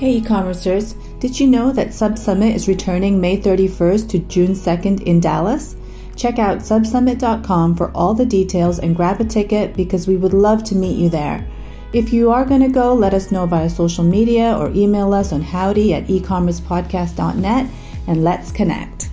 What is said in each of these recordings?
Hey e-commercers, did you know that SubSummit is returning May 31st to June 2nd in Dallas? Check out subsummit.com for all the details and grab a ticket because we would love to meet you there. If you are going to go, let us know via social media or email us on howdy at ecommercepodcast.net and let's connect.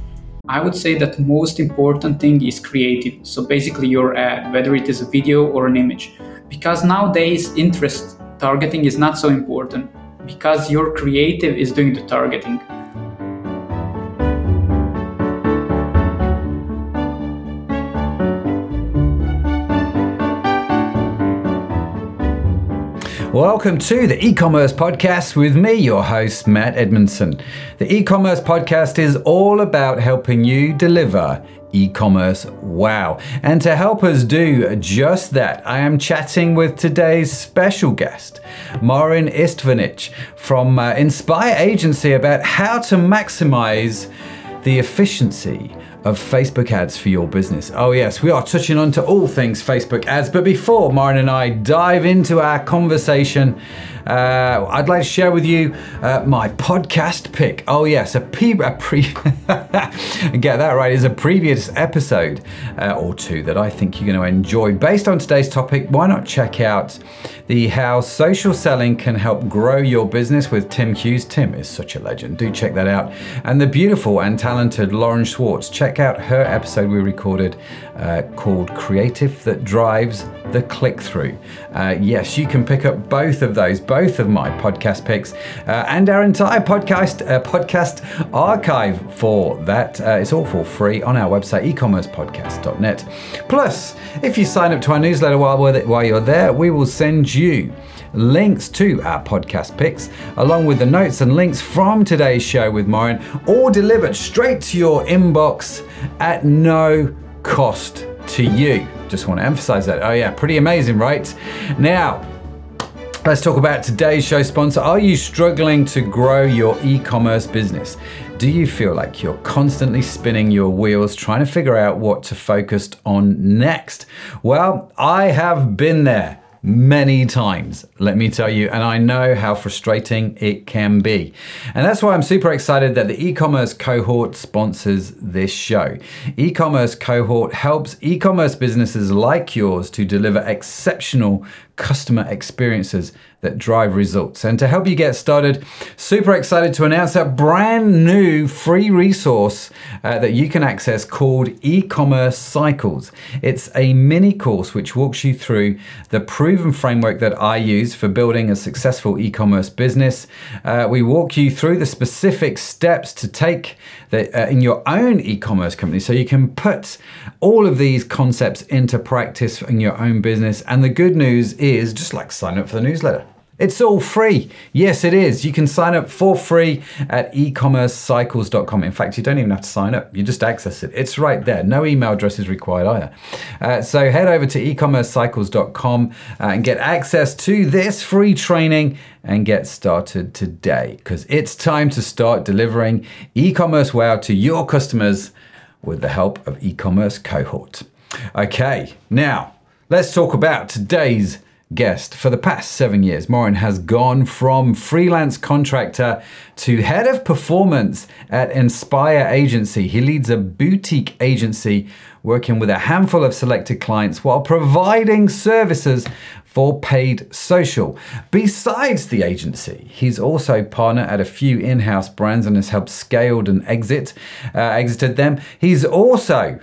I would say that most important thing is creative. So basically your ad, whether it is a video or an image. Because nowadays interest targeting is not so important because your creative is doing the targeting. Welcome to the e-commerce podcast with me, your host, Matt Edmondson. The e-commerce podcast is all about helping you deliver e-commerce wow. And to help us do just that, I am chatting with today's special guest, Marin Istvanic from uh, Inspire Agency about how to maximize the efficiency of Facebook ads for your business. Oh, yes, we are touching on to all things Facebook ads. But before Marin and I dive into our conversation, uh, I'd like to share with you uh, my podcast pick. Oh, yes, a, pre- a pre- get that right, is a previous episode uh, or two that I think you're going to enjoy. Based on today's topic, why not check out the How Social Selling Can Help Grow Your Business with Tim Hughes. Tim is such a legend. Do check that out. And the beautiful and talented Lauren Schwartz. Check out her episode we recorded uh, called Creative That Drives the Click Through. Uh, yes, you can pick up both of those, both of my podcast picks, uh, and our entire podcast uh, podcast archive for that. Uh, it's all for free on our website, ecommercepodcast.net. Plus, if you sign up to our newsletter while, while you're there, we will send you links to our podcast picks, along with the notes and links from today's show with Marin, all delivered straight to your inbox at no cost to you. Just want to emphasize that. Oh, yeah, pretty amazing, right? Now, Let's talk about today's show sponsor. Are you struggling to grow your e commerce business? Do you feel like you're constantly spinning your wheels trying to figure out what to focus on next? Well, I have been there many times, let me tell you, and I know how frustrating it can be. And that's why I'm super excited that the e commerce cohort sponsors this show. E commerce cohort helps e commerce businesses like yours to deliver exceptional customer experiences that drive results. And to help you get started, super excited to announce a brand new free resource uh, that you can access called e-commerce cycles. It's a mini course which walks you through the proven framework that I use for building a successful e-commerce business. Uh, we walk you through the specific steps to take the, uh, in your own e-commerce company so you can put all of these concepts into practice in your own business. And the good news is just like sign up for the newsletter. It's all free. Yes, it is. You can sign up for free at ecommercecycles.com. In fact, you don't even have to sign up, you just access it. It's right there. No email address is required either. Uh, so head over to ecommercecycles.com uh, and get access to this free training and get started today because it's time to start delivering e commerce wow to your customers with the help of e commerce cohort. Okay, now let's talk about today's guest. For the past seven years, Marin has gone from freelance contractor to head of performance at Inspire Agency. He leads a boutique agency working with a handful of selected clients while providing services for paid social. Besides the agency, he's also partner at a few in-house brands and has helped scaled and exit, uh, exited them. He's also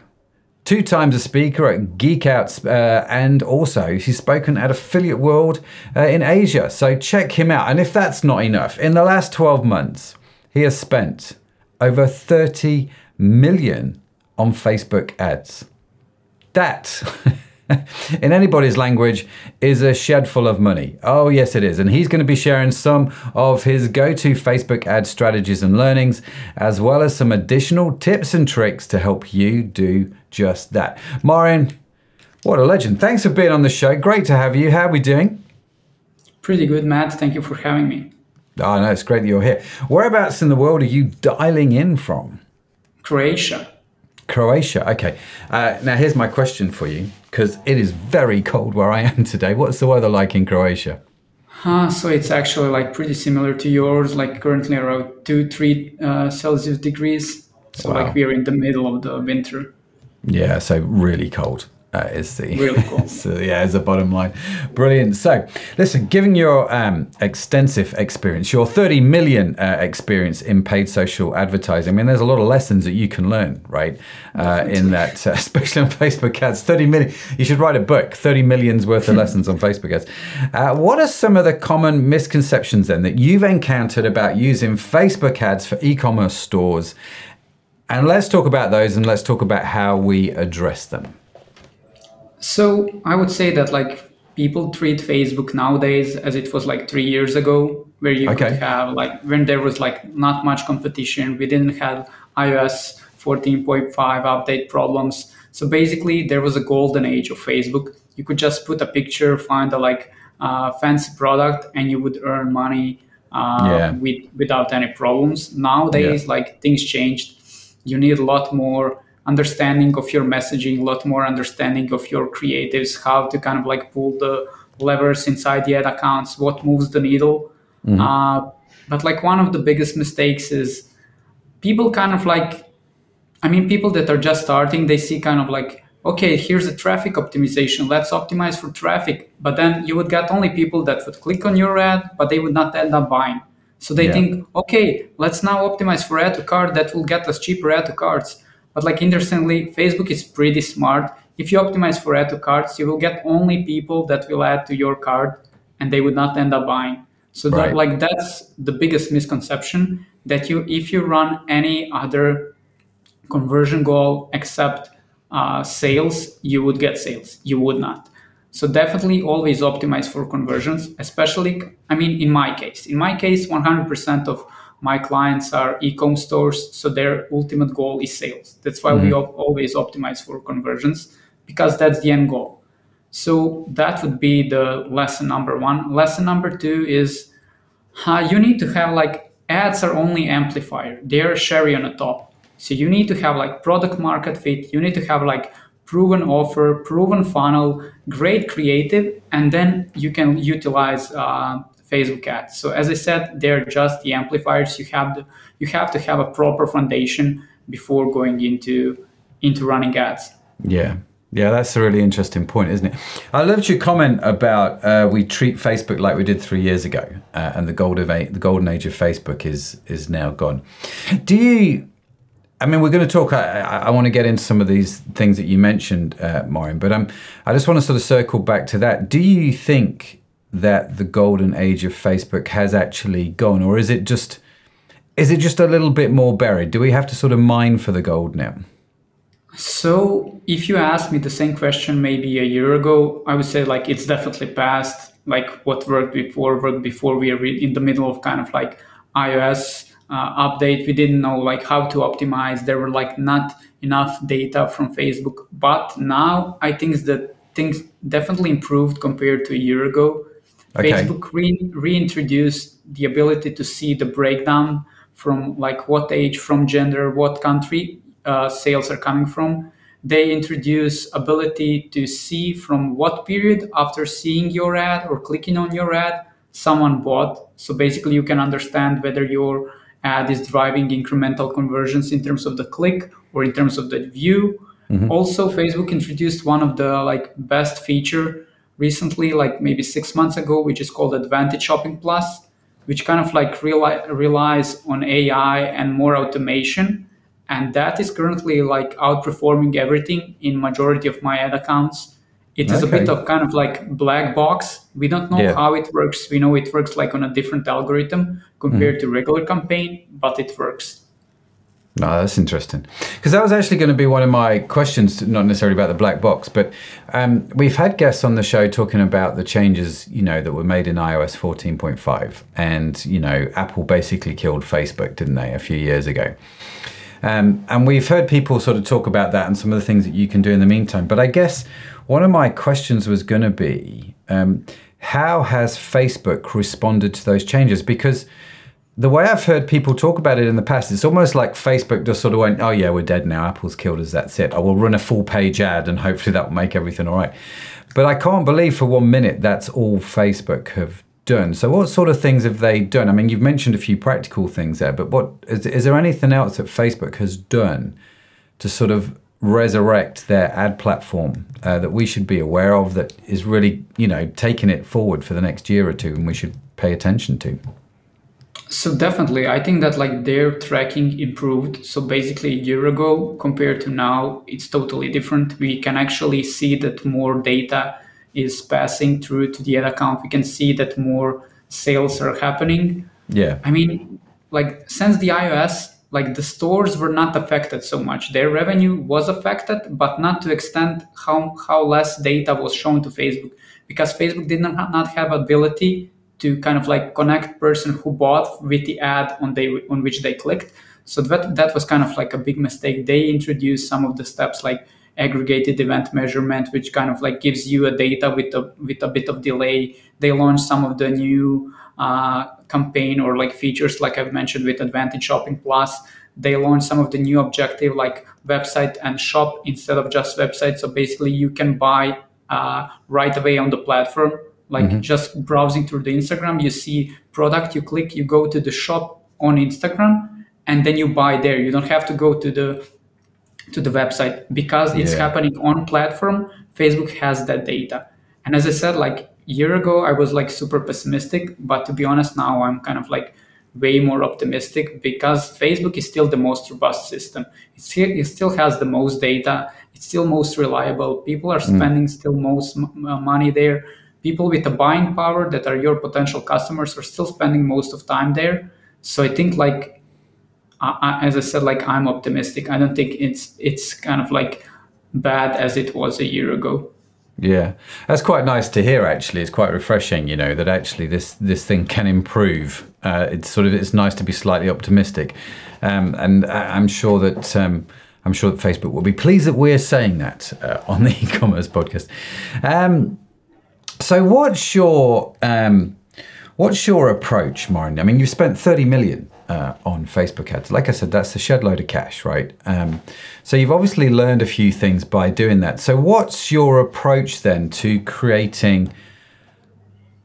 two times a speaker at GeekOut, uh, and also he's spoken at Affiliate World uh, in Asia. So check him out. And if that's not enough, in the last 12 months, he has spent over 30 million on Facebook ads. That. in anybody's language, is a shed full of money. Oh, yes, it is. And he's going to be sharing some of his go to Facebook ad strategies and learnings, as well as some additional tips and tricks to help you do just that. Marin, what a legend. Thanks for being on the show. Great to have you. How are we doing? Pretty good, Matt. Thank you for having me. Oh, no, it's great that you're here. Whereabouts in the world are you dialing in from? Croatia. Croatia. Okay. Uh, now, here's my question for you because it is very cold where I am today. What's the weather like in Croatia? Uh, so it's actually like pretty similar to yours, like currently around two, three uh, Celsius degrees. So Wow. like we're in the middle of the winter. Yeah, so really cold. Uh, is the so yeah, is the bottom line. Brilliant. So, listen, given your um, extensive experience, your 30 million uh, experience in paid social advertising, I mean, there's a lot of lessons that you can learn, right? Uh, in that, uh, especially on Facebook ads, 30 million. You should write a book, 30 million's worth of lessons on Facebook ads. Uh, what are some of the common misconceptions then that you've encountered about using Facebook ads for e-commerce stores? And let's talk about those, and let's talk about how we address them. So I would say that like people treat Facebook nowadays as it was like three years ago, where you Okay. could have like when there was like not much competition. We didn't have iOS 14.5 update problems. So basically, there was a golden age of Facebook. You could just put a picture, find a like uh, fancy product, and you would earn money uh, Yeah. with without any problems. Nowadays, like things changed. You need a lot more understanding of your messaging, a lot more understanding of your creatives, how to kind of like pull the levers inside the ad accounts, what moves the needle. Uh, but like one of the biggest mistakes is people kind of like, I mean, people that are just starting, they see kind of like, okay, here's the traffic optimization. Let's optimize for traffic. But then you would get only people that would click on your ad, but they would not end up buying. So they Yeah. think, okay, let's now optimize for add to cart. That will get us cheaper add to carts. But like interestingly, Facebook is pretty smart. If you optimize for add to carts, you will get only people that will add to your cart, and they would not end up buying. So Right. that, like that's the biggest misconception that you if you run any other conversion goal except uh, sales, you would get sales. You would not. So definitely always optimize for conversions, especially, I mean, in my case, in my case, 100% of my clients are e-com stores. So their ultimate goal is sales. That's why we op- always optimize for conversions because that's the end goal. So that would be the lesson number one. Lesson number two is uh, you need to have like ads are only amplifier. They're cherry on the top. So you need to have like product market fit. You need to have like proven offer, proven funnel, great creative, and then you can utilize uh, Facebook ads. So as I said, they're just the amplifiers. You have to you have to have a proper foundation before going into into running ads. Yeah. Yeah, that's a really interesting point, isn't it? I loved your comment about uh, we treat Facebook like we did three years ago, uh, and the golden age, the golden age of Facebook is is now gone. Do you? I mean, we're going to talk. I, I, I want to get into some of these things that you mentioned, uh, Maureen, but um, I just want to sort of circle back to that. Do you think that the golden age of Facebook has actually gone, or is it just is it just a little bit more buried? Do we have to sort of mine for the gold now? So, if you asked me the same question maybe a year ago, I would say like it's definitely past. Like what worked before worked before. We are in the middle of kind of like iOS uh, update. We didn't know like how to optimize. There were like not enough data from Facebook. But now I think that things definitely improved compared to a year ago. Okay. Facebook re- reintroduced the ability to see the breakdown from like what age, from gender, what country uh, sales are coming from. They introduce ability to see from what period after seeing your ad or clicking on your ad someone bought. So basically, you can understand whether your ad is driving incremental conversions in terms of the click or in terms of the view. Also, Facebook introduced one of the like best feature recently, like maybe six months ago, which is called Advantage Shopping Plus, which kind of like rely, relies on AI and more automation. And that is currently like outperforming everything in majority of my ad accounts. It is a bit of kind of like black box. We don't know Yeah. how it works. We know it works like on a different algorithm compared hmm. to regular campaign, but it works. No, that's interesting. Because that was actually going to be one of my questions, not necessarily about the black box, but um, we've had guests on the show talking about the changes, you know, that were made in iOS 14.5. And, you know, Apple basically killed Facebook, didn't they, a few years ago? Um, and we've heard people sort of talk about that and some of the things that you can do in the meantime. But I guess one of my questions was going to be um, how has Facebook responded to those changes? Because the way I've heard people talk about it in the past, it's almost like Facebook just sort of went, oh, yeah, we're dead now. Apple's killed us. That's it. I will run a full page ad and hopefully that will make everything all right. But I can't believe for one minute that's all Facebook have done. So, what sort of things have they done? I mean, you've mentioned a few practical things there, but what is, is there anything else that Facebook has done to sort of resurrect their ad platform uh, that we should be aware of that is really, you know, taking it forward for the next year or two, and we should pay attention to? So definitely, I think that like their tracking improved. So basically, a year ago compared to now, it's totally different. We can actually see that more data is passing through to the ad account. We can see that more sales are happening. Yeah. I mean, like since the iOS, like the stores were not affected so much. Their revenue was affected, but not to extent how how less data was shown to Facebook because Facebook did not, not have ability to kind of like connect person who bought with the ad on they on which they clicked. So that that was kind of like a big mistake. They introduced some of the steps like aggregated event measurement, which kind of like gives you a data with a with a bit of delay. They launched some of the new uh, campaign or like features, like I've mentioned with Advantage Shopping Plus. They launched some of the new objective like website and shop instead of just website. So basically, you can buy uh, right away on the platform like mm-hmm. just browsing through the instagram you see product you click you go to the shop on instagram and then you buy there you don't have to go to the to the website because it's yeah. happening on platform facebook has that data and as i said like year ago i was like super pessimistic but to be honest now i'm kind of like way more optimistic because facebook is still the most robust system it still, it still has the most data it's still most reliable people are mm. spending mm. still most m- money there people with the buying power that are your potential customers are still spending most of time there so i think like I, as i said like i'm optimistic i don't think it's it's kind of like bad as it was a year ago yeah, that's quite nice to hear. Actually, it's quite refreshing. You know that actually this this thing can improve. Uh, it's sort of it's nice to be slightly optimistic, um, and I'm sure that um, I'm sure that Facebook will be pleased that we're saying that uh, on the e-commerce podcast. Um, so, what's your um, what's your approach, Marin? I mean, you've spent thirty million uh, on Facebook ads. Like I said, that's a shed load of cash, right? Um, so you've obviously learned a few things by doing that. So, what's your approach then to creating?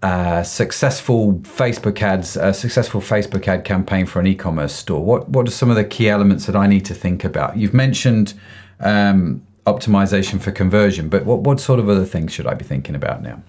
Uh, successful Facebook ads, a successful Facebook ad campaign for an e-commerce store. What what are some of the key elements that I need to think about? You've mentioned um, optimization for conversion, but what what sort of other things should I be thinking about now?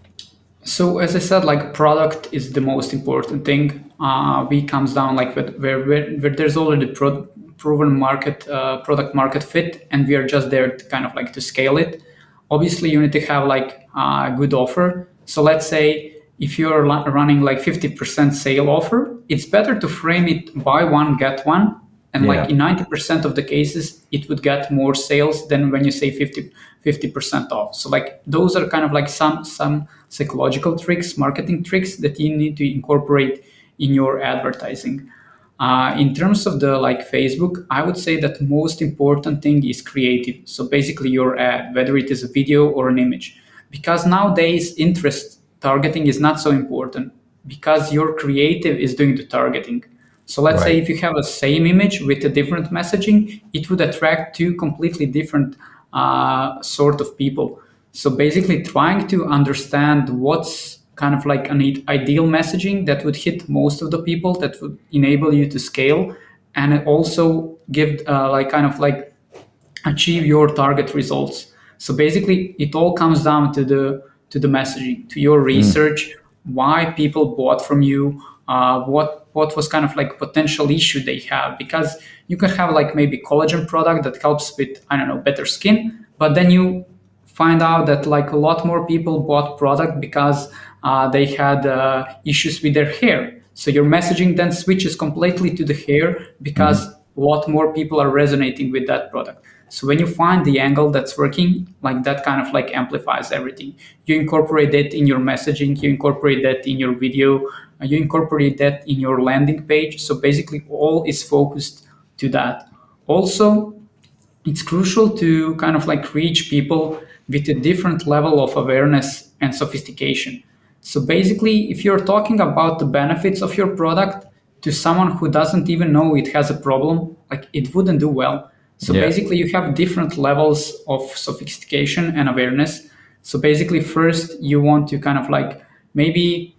So as I said, like product is the most important thing. Uh, we comes down like where where, where there's already pro- proven market uh, product market fit, and we are just there to kind of like to scale it. Obviously, you need to have like a good offer. So let's say if you're running like 50% sale offer, it's better to frame it buy one get one and yeah. like in 90% of the cases it would get more sales than when you say 50 50% off. So like those are kind of like some some psychological tricks marketing tricks that you need to incorporate in your advertising. Uh, in terms of the like facebook i would say that most important thing is creative. So basically your ad whether it is a video or an image. Because nowadays interest targeting is not so important. Because your creative is doing the targeting so let's right. say if you have a same image with a different messaging, it would attract two completely different uh, sort of people. So basically, trying to understand what's kind of like an ideal messaging that would hit most of the people, that would enable you to scale, and also give uh, like kind of like achieve your target results. So basically, it all comes down to the to the messaging, to your hmm. research, mm. why people bought from you, uh, what what was kind of like potential issue they have because you can have like maybe collagen product that helps with i don't know better skin but then you find out that like a lot more people bought product because uh, they had uh, issues with their hair so your messaging then switches completely to the hair because mm-hmm. a lot more people are resonating with that product so when you find the angle that's working, like that kind of like amplifies everything. You incorporate that in your messaging, you incorporate that in your video, you incorporate that in your landing page. So basically, all is focused to that. Also, it's crucial to kind of like reach people with a different level of awareness and sophistication. So basically, if you're talking about the benefits of your product to someone who doesn't even know it has a problem, like it wouldn't do well. So yeah. basically, you have different levels of sophistication and awareness. So basically, first you want to kind of like maybe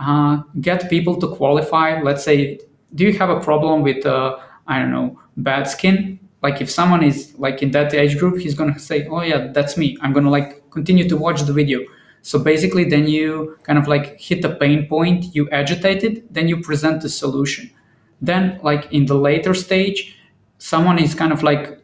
uh, get people to qualify. Let's say, do you have a problem with, uh, I don't know, bad skin? Like if someone is like in that age group, he's gonna say, oh yeah, that's me. I'm gonna like continue to watch the video. So basically, then you kind of like hit a pain point, you agitate it, then you present the solution. Then, like in the later stage, someone is kind of like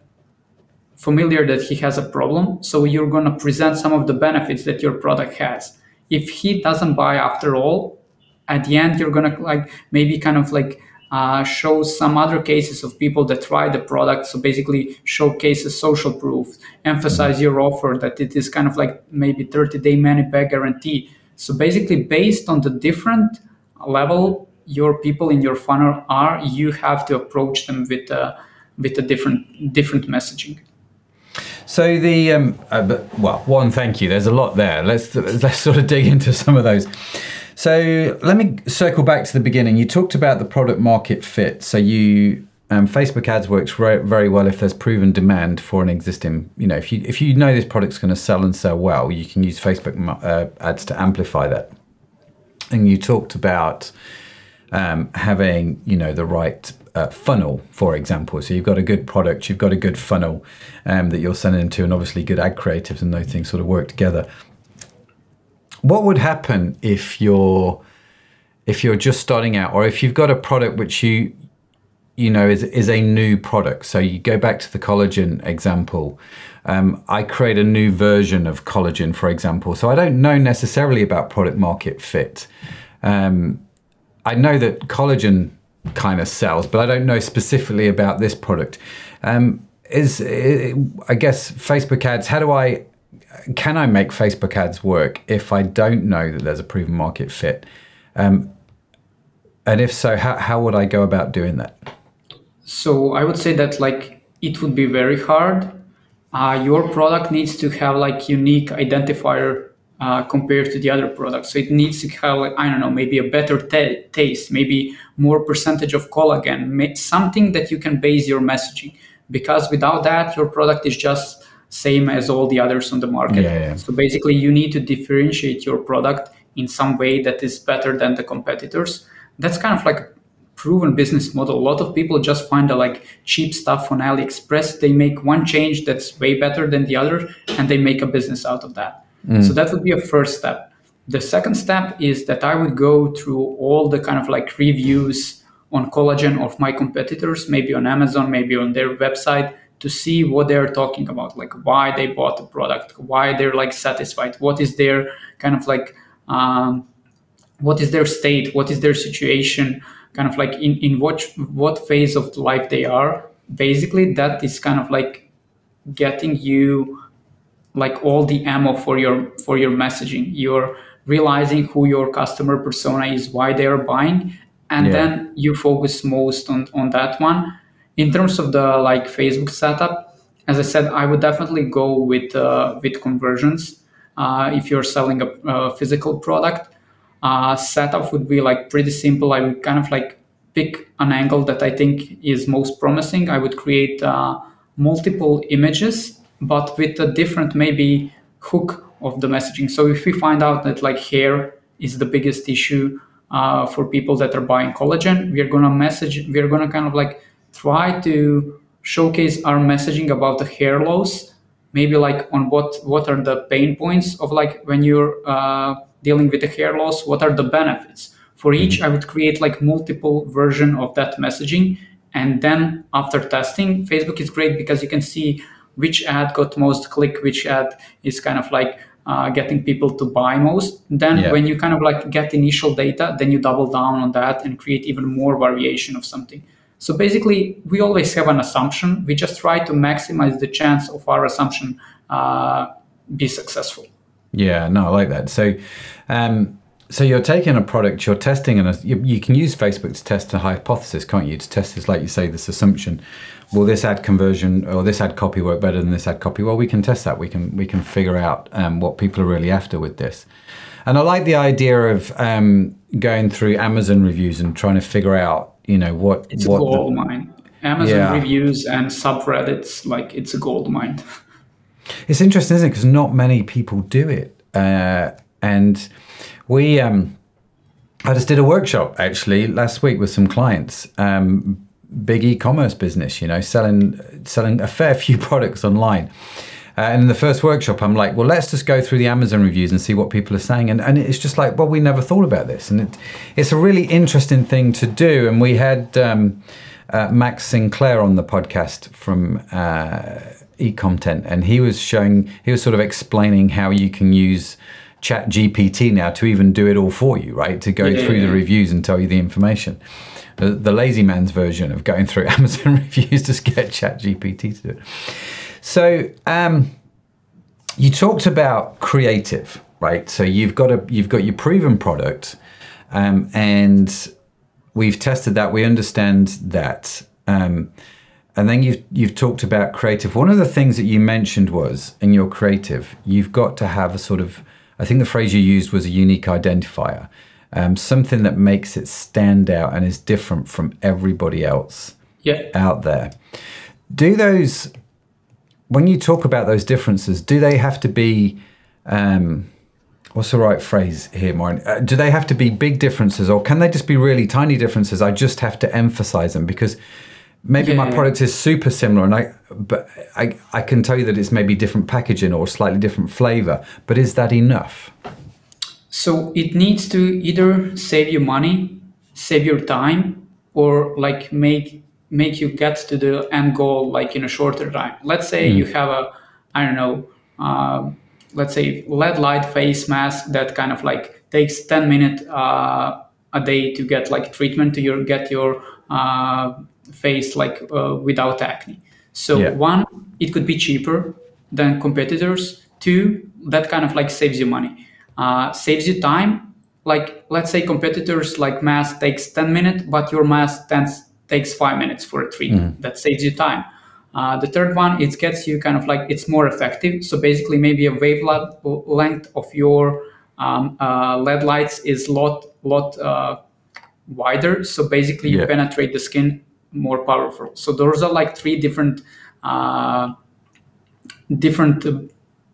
familiar that he has a problem. So you're going to present some of the benefits that your product has. If he doesn't buy after all, at the end, you're to like maybe kind of like uh, show some other cases of people that try the product. So basically, showcases social proof, emphasize your offer that it is kind of like maybe 30 day money back guarantee. So basically, based on the different level your people in your funnel are, you have to approach them with a, with a different different messaging. So the um, uh, well, one, thank you. There's a lot there. Let's let's sort of dig into some of those. So let me circle back to the beginning. You talked about the product market fit. So you um, Facebook ads works very, well if there's proven demand for an existing. You know, if you if you know this product's going to sell and sell well, you can use Facebook uh, ads to amplify that. And you talked about um, having you know the right uh, funnel, for example. So you've got a good product, you've got a good funnel um, that you're sending to, and obviously good ad creatives and those things sort of work together what would happen if you're if you're just starting out or if you've got a product which you you know is is a new product? So you go back to the collagen example. Um, i create a new version of collagen for example. So i don't know necessarily about product market fit. Um, i know that collagen kind of sells but i don't know specifically about this product. Um, is i guess facebook ads how do i can I make Facebook ads work if I don't know that there's a proven market fit? Um, and if so, how, how would I go about doing that? So I would say that like it would be very hard. Uh, your product needs to have like unique identifier uh, compared to the other products. So it needs to have like, I don't know, maybe a better t- taste, maybe more percentage of collagen, something that you can base your messaging. Because without that, your product is just same as all the others on the market. Yeah, yeah. So basically, you need to differentiate your product in some way that is better than the competitors. That's kind of like a proven business model. A lot of people just find the like cheap stuff on AliExpress. They make one change that's way better than the other, and they make a business out of that. Mm. So that would be a first step. The second step is that I would go through all the kind of like reviews on collagen of my competitors, maybe on Amazon, maybe on their website, to see what they're talking about like why they bought the product why they're like satisfied what is their kind of like um, what is their state what is their situation kind of like in, in what what phase of life they are. Basically that is kind of like getting you like all the ammo for your for your messaging. You're realizing who your customer persona is why they are buying and yeah. then you focus most on on that one in terms of the like Facebook setup, as I said, I would definitely go with uh, with conversions. Uh, if you're selling a, a physical product, uh, setup would be like pretty simple. I would kind of like pick an angle that I think is most promising. I would create uh, multiple images, but with a different maybe hook of the messaging. So if we find out that like hair is the biggest issue uh, for people that are buying collagen, we are gonna message. We are gonna kind of like try to showcase our messaging about the hair loss maybe like on what what are the pain points of like when you're uh, dealing with the hair loss what are the benefits? For each i would create like multiple version of that messaging and then after testing facebook is great because you can see which ad got most click which ad is kind of like uh, getting people to buy most. Then yeah. when you kind of like get initial data then you double down on that and create even more variation of something so basically, we always have an assumption. We just try to maximize the chance of our assumption uh, be successful. Yeah, no, I like that. So, um, so you're taking a product, you're testing, and you, you, can use Facebook to test a hypothesis, can't you? To test this, like you say, this assumption. Will this ad conversion or this ad copy work better than this ad copy? Well, we can test that. We can we can figure out um, what people are really after with this. And I like the idea of um, going through Amazon reviews and trying to figure out you know what it's what a gold the, mine amazon yeah. reviews and subreddits like it's a gold mine it's interesting isn't it because not many people do it uh, and we um I just did a workshop actually last week with some clients. Um, big e-commerce business, you know, selling selling a fair few products online. Uh, and in the first workshop, I'm like, well, let's just go through the Amazon reviews and see what people are saying. And, and it's just like, well, we never thought about this. And it, it's a really interesting thing to do. And we had um, uh, Max Sinclair on the podcast from uh, eComtent, and he was showing, he was sort of explaining how you can use Chat GPT now to even do it all for you, right? To go Yeah. through the reviews and tell you the information. The, the lazy man's version of going through Amazon reviews to get Chat GPT to do it. So um, you talked about creative, right? So you've got a you've got your proven product, um, and we've tested that. We understand that, um, and then you've you've talked about creative. One of the things that you mentioned was in your creative, you've got to have a sort of. I think the phrase you used was a unique identifier, um, something that makes it stand out and is different from everybody else Yeah. out there. Do those, when you talk about those differences, do they have to be, um, what's the right phrase here, Maureen? Uh, do they have to be big differences or can they just be really tiny differences? I just have to emphasize them because maybe my product is super similar and I, but I, I can tell you that it's maybe different packaging or slightly different flavor, but is that enough? So it needs to either save you money, save your time, or like make make you get to the end goal like in a shorter time. Let's say you have a I don't know, uh, let's say LED light face mask that kind of like takes 10 minutes uh, a day to get like treatment to your get your uh, face like uh, without acne. So Yeah. one, it could be cheaper than competitors. Two, that kind of like saves you money, uh, saves you time. Like let's say competitors like mask takes 10 minutes, but your mask tends, takes five minutes for a treatment. That saves you time. Uh, the third one, it gets you kind of like it's more effective. So basically, maybe a wavelength of your um, uh, LED lights is lot lot uh, wider. So basically, you penetrate the skin more powerful. So those are like three different uh, different uh,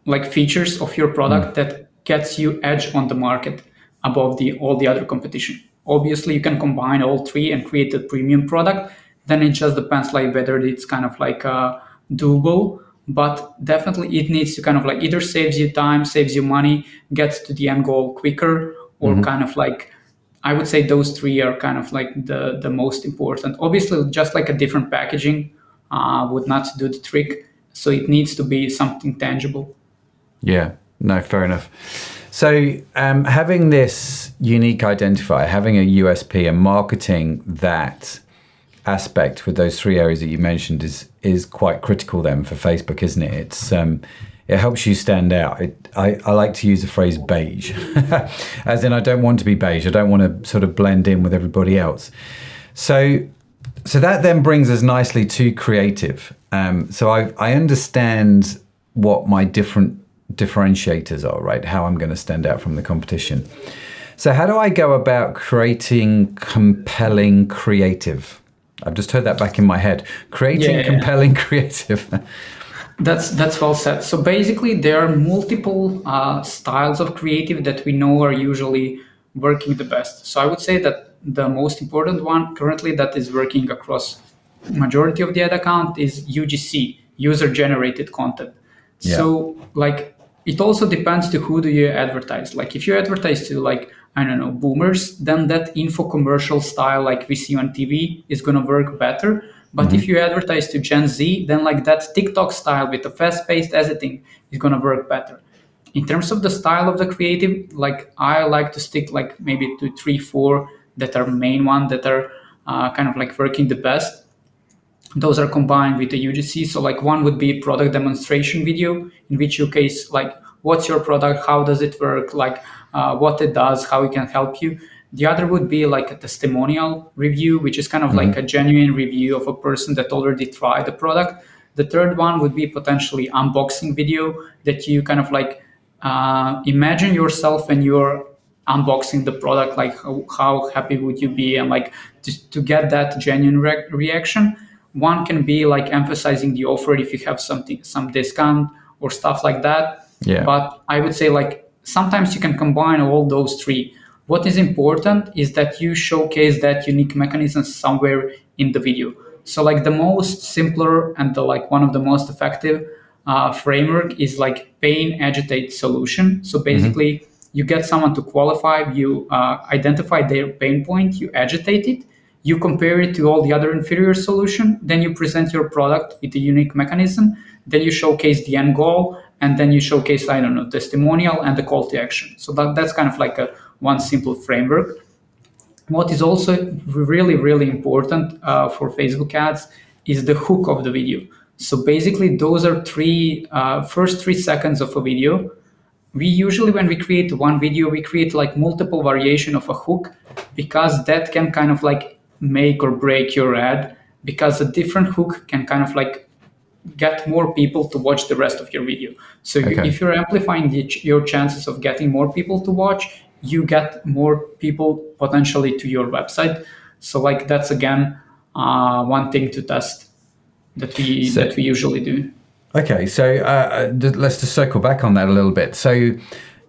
like features of your product that gets you edge on the market above the all the other competition. Obviously, you can combine all three and create a premium product. Then it just depends like whether it's kind of like uh, doable. But definitely, it needs to kind of like either saves you time, saves you money, gets to the end goal quicker, or kind of like I would say those three are kind of like the the most important. Obviously, just like a different packaging uh, would not do the trick. So it needs to be something tangible. Yeah, no, fair enough. So, um, having this unique identifier, having a USP, and marketing that aspect with those three areas that you mentioned is is quite critical then for Facebook, isn't it? It's um, it helps you stand out. It, I, I like to use the phrase beige, as in I don't want to be beige. I don't want to sort of blend in with everybody else. So so that then brings us nicely to creative. Um, so I, I understand what my different differentiators are, right? How I'm going to stand out from the competition. So how do I go about creating compelling creative? I've just heard that back in my head. Creating Yeah. compelling creative. That's that's well said. So basically, there are multiple uh, styles of creative that we know are usually working the best. So I would say that the most important one currently that is working across majority of the ad account is UGC, user generated content. Yeah. So like it also depends to who do you advertise. Like if you advertise to like I don't know boomers, then that info commercial style like we see on TV is gonna work better. But if you advertise to Gen Z, then like that TikTok style with the fast-paced editing is gonna work better. In terms of the style of the creative, like I like to stick like maybe to three, four that are main one that are uh, kind of like working the best those are combined with the UGC. So like one would be product demonstration video in which you case like what's your product, how does it work, like uh, what it does, how it can help you. The other would be like a testimonial review, which is kind of like a genuine review of a person that already tried the product. The third one would be potentially unboxing video that you kind of like uh, imagine yourself when you're unboxing the product, like how, how happy would you be, and like to, to get that genuine re- reaction. One can be like emphasizing the offer if you have something, some discount or stuff like that. Yeah. But I would say like sometimes you can combine all those three. what is important is that you showcase that unique mechanism somewhere in the video. So like the most simpler and the like one of the most effective uh, framework is like pain agitate solution. So basically, mm-hmm. you get someone to qualify, you uh, identify their pain point, you agitate it, you compare it to all the other inferior solution, then you present your product with a unique mechanism, then you showcase the end goal, and then you showcase I don't know testimonial and the call to action. So that, that's kind of like a one simple framework. What is also really really important uh, for Facebook ads is the hook of the video. So basically, those are three uh, first three seconds of a video. We usually, when we create one video, we create like multiple variation of a hook because that can kind of like make or break your ad because a different hook can kind of like get more people to watch the rest of your video. So okay. if you're amplifying the, your chances of getting more people to watch, you get more people potentially to your website. So like that's again uh, one thing to test that we so, that we usually do. Okay, so uh, uh let's just circle back on that a little bit. So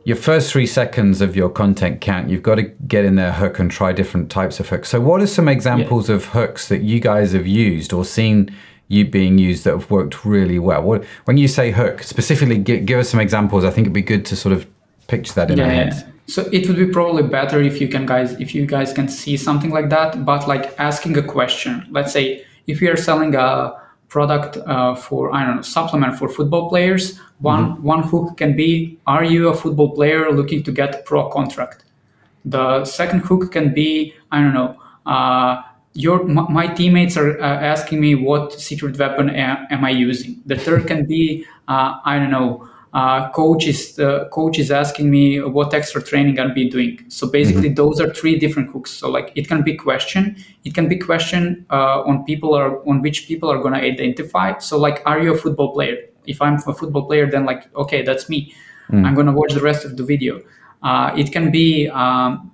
your first three seconds of your content count, you've got to get in there hook and try different types of hooks. So what are some examples yeah. of hooks that you guys have used or seen you being used that have worked really well? What, when you say hook, specifically give, give, us some examples. I think it'd be good to sort of picture that in yeah, our heads. So it would be probably better if you can guys if you guys can see something like that, but like asking a question. Let's say if you are selling a product uh, for I don't know supplement for football players. One mm-hmm. one hook can be: Are you a football player looking to get a pro contract? The second hook can be I don't know. Uh, your my teammates are uh, asking me what secret weapon am, am I using. The third can be uh, I don't know uh, coach is the coach is asking me what extra training I'll be doing. So basically, mm-hmm. those are three different hooks. So like it can be question, it can be question uh, on people are on which people are gonna identify. So like, are you a football player? If I'm a football player, then like okay, that's me. Mm. I'm gonna watch the rest of the video. Uh, it can be um,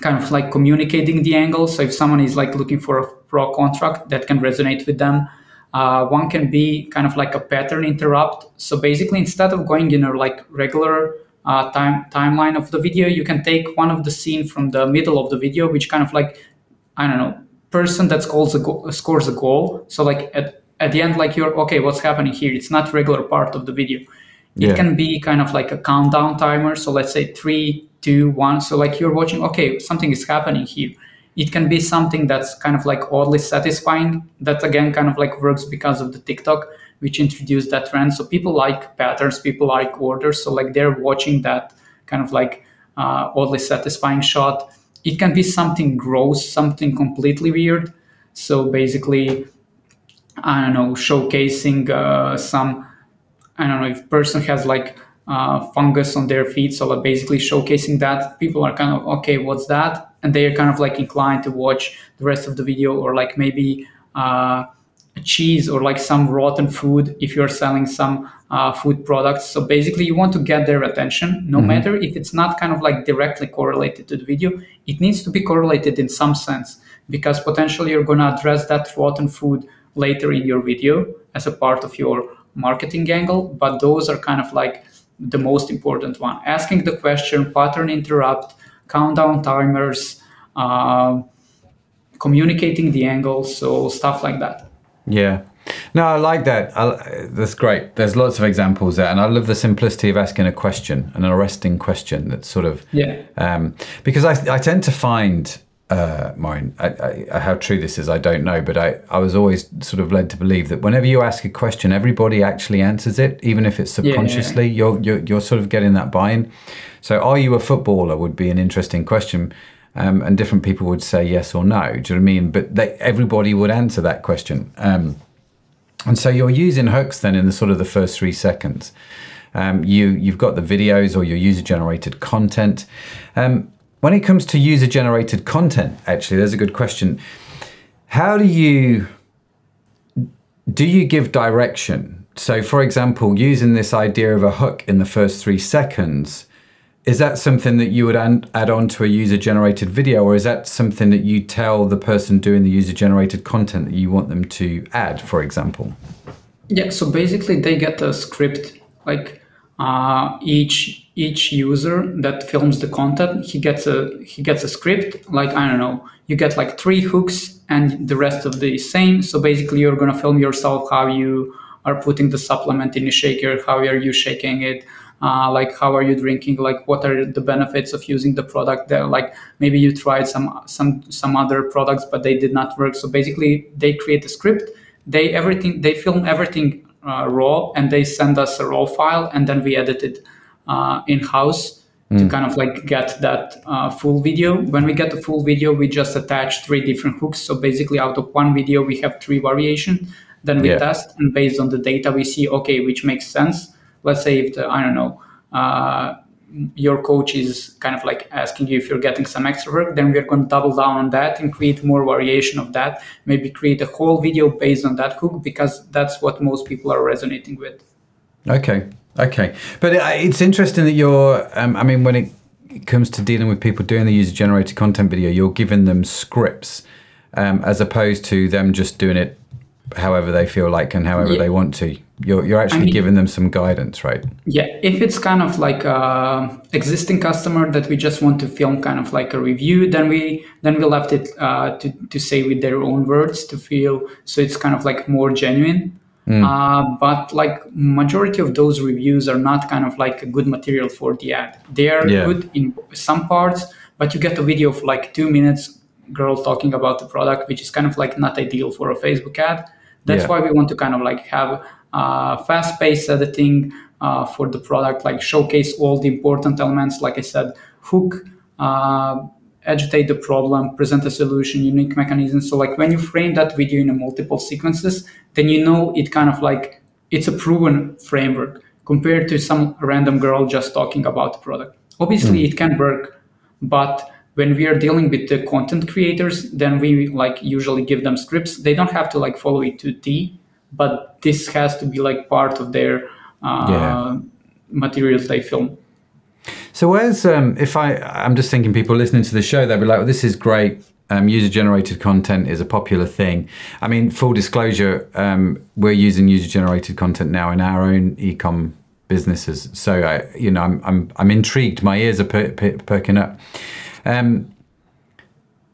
kind of like communicating the angle. So if someone is like looking for a pro contract, that can resonate with them. Uh, one can be kind of like a pattern interrupt. So basically, instead of going in a like regular uh, time timeline of the video, you can take one of the scene from the middle of the video, which kind of like I don't know person that scores a go- scores a goal. So like at at the end, like you're okay, what's happening here? It's not regular part of the video. It yeah. can be kind of like a countdown timer. So let's say three, two, one. So like you're watching, okay, something is happening here it can be something that's kind of like oddly satisfying. That again kind of like works because of the tiktok which introduced that trend. So people like patterns people like orders. So like they're watching that kind of like uh, oddly satisfying shot. It can be something gross something completely weird. So basically i don't know showcasing uh, some i don't know if person has like uh, fungus on their feet. So like basically showcasing that. People are kind of okay what's that and they're kind of like inclined to watch the rest of the video or like maybe uh, cheese or like some rotten food if you're selling some uh, food products so basically you want to get their attention no mm-hmm. matter if it's not kind of like directly correlated to the video it needs to be correlated in some sense because potentially you're going to address that rotten food later in your video as a part of your marketing angle but those are kind of like the most important one asking the question pattern interrupt countdown timers, uh, communicating the angles, so stuff like that. Yeah. No, I like that. I, that's great. There's lots of examples there, and I love the simplicity of asking a question, an arresting question. That's sort of yeah. Um, because I, I tend to find uh, Maureen, I, I, how true this is, I don't know, but I, I was always sort of led to believe that whenever you ask a question, everybody actually answers it, even if it's subconsciously. Yeah. You're, you're you're sort of getting that buy-in. So, are you a footballer? Would be an interesting question. Um, and different people would say yes or no. Do you know what I mean? But they, everybody would answer that question. Um, and so you're using hooks then in the sort of the first three seconds. Um, you you've got the videos or your user generated content. Um, when it comes to user generated content, actually, there's a good question. How do you do you give direction? So, for example, using this idea of a hook in the first three seconds, is that something that you would add on to a user generated video or is that something that you tell the person doing the user generated content that you want them to add for example? Yeah so basically they get a script like uh, each each user that films the content he gets a he gets a script like i don't know you get like three hooks and the rest of the same. So basically you're to film yourself how you are putting the supplement in a shaker how are you shaking it uh, like how are you drinking like what are the benefits of using the product there like maybe you tried some some some other products but they did not work so basically they create a script they everything they film everything uh, raw and they send us a raw file and then we edit it uh, in house mm. to kind of like get that uh, full video. When we get the full video, we just attach three different hooks. So basically, out of one video, we have three variation. Then we yeah. test, and based on the data, we see okay, which makes sense. Let's say if the, I don't know. Uh, your coach is kind of like asking you if you're getting some extra work, then we're going to double down on that and create more variation of that. Maybe create a whole video based on that hook because that's what most people are resonating with. Okay, okay, but uh, it's interesting that you're. Um, I mean, when it comes to dealing with people doing the user generated content video, you're giving them scripts um, as opposed to them just doing it however they feel like and however yeah. they want to. You're, you're actually I mean, giving them some guidance, right? Yeah. If it's kind of like a existing customer that we just want to film kind of like a review, then we then we left it uh, to to say with their own words to feel so it's kind of like more genuine. Mm. Uh, but like majority of those reviews are not kind of like a good material for the ad. They are yeah. good in some parts, but you get a video of like two minutes girl talking about the product, which is kind of like not ideal for a Facebook ad. That's yeah. why we want to kind of like have uh, fast-paced editing uh, for the product, like showcase all the important elements. Like I said, hook, uh, agitate the problem, present a solution, unique mechanism. So like when you frame that video in a multiple sequences, then you know it kind of like it's a proven framework compared to some random girl just talking about the product. Obviously, mm. it can work, but when we are dealing with the content creators, then we like usually give them scripts. They don't have to like follow it to T, but this has to be like part of their uh, yeah. materials they film. So where's um, if I I'm just thinking people listening to the show they'll be like, well, this is great. Um, user generated content is a popular thing. I mean, full disclosure, um, we're using user generated content now in our own ecom businesses. So I, you know, I'm I'm I'm intrigued. My ears are per- per- perking up. Um,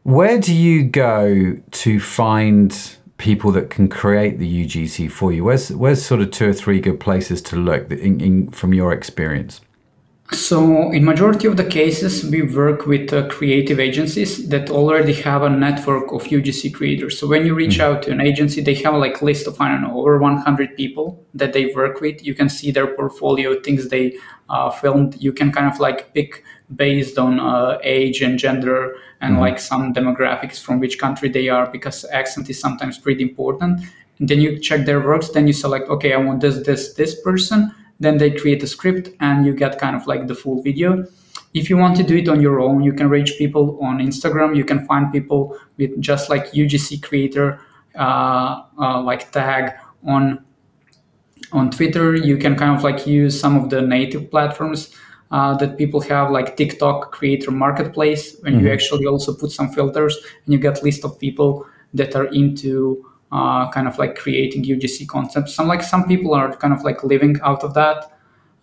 where do you go to find people that can create the UGC for you? Where's where's sort of two or three good places to look in, in, from your experience? So, in majority of the cases, we work with uh, creative agencies that already have a network of UGC creators. So, when you reach mm-hmm. out to an agency, they have like list of I don't know over 100 people that they work with. You can see their portfolio, things they uh, filmed. You can kind of like pick based on uh, age and gender and mm-hmm. like some demographics from which country they are because accent is sometimes pretty important. And then you check their works. Then you select okay, I want this this this person then they create a script and you get kind of like the full video if you want to do it on your own you can reach people on instagram you can find people with just like ugc creator uh, uh, like tag on on twitter you can kind of like use some of the native platforms uh, that people have like tiktok creator marketplace when mm-hmm. you actually also put some filters and you get list of people that are into uh, kind of like creating UGC concepts. Some like some people are kind of like living out of that.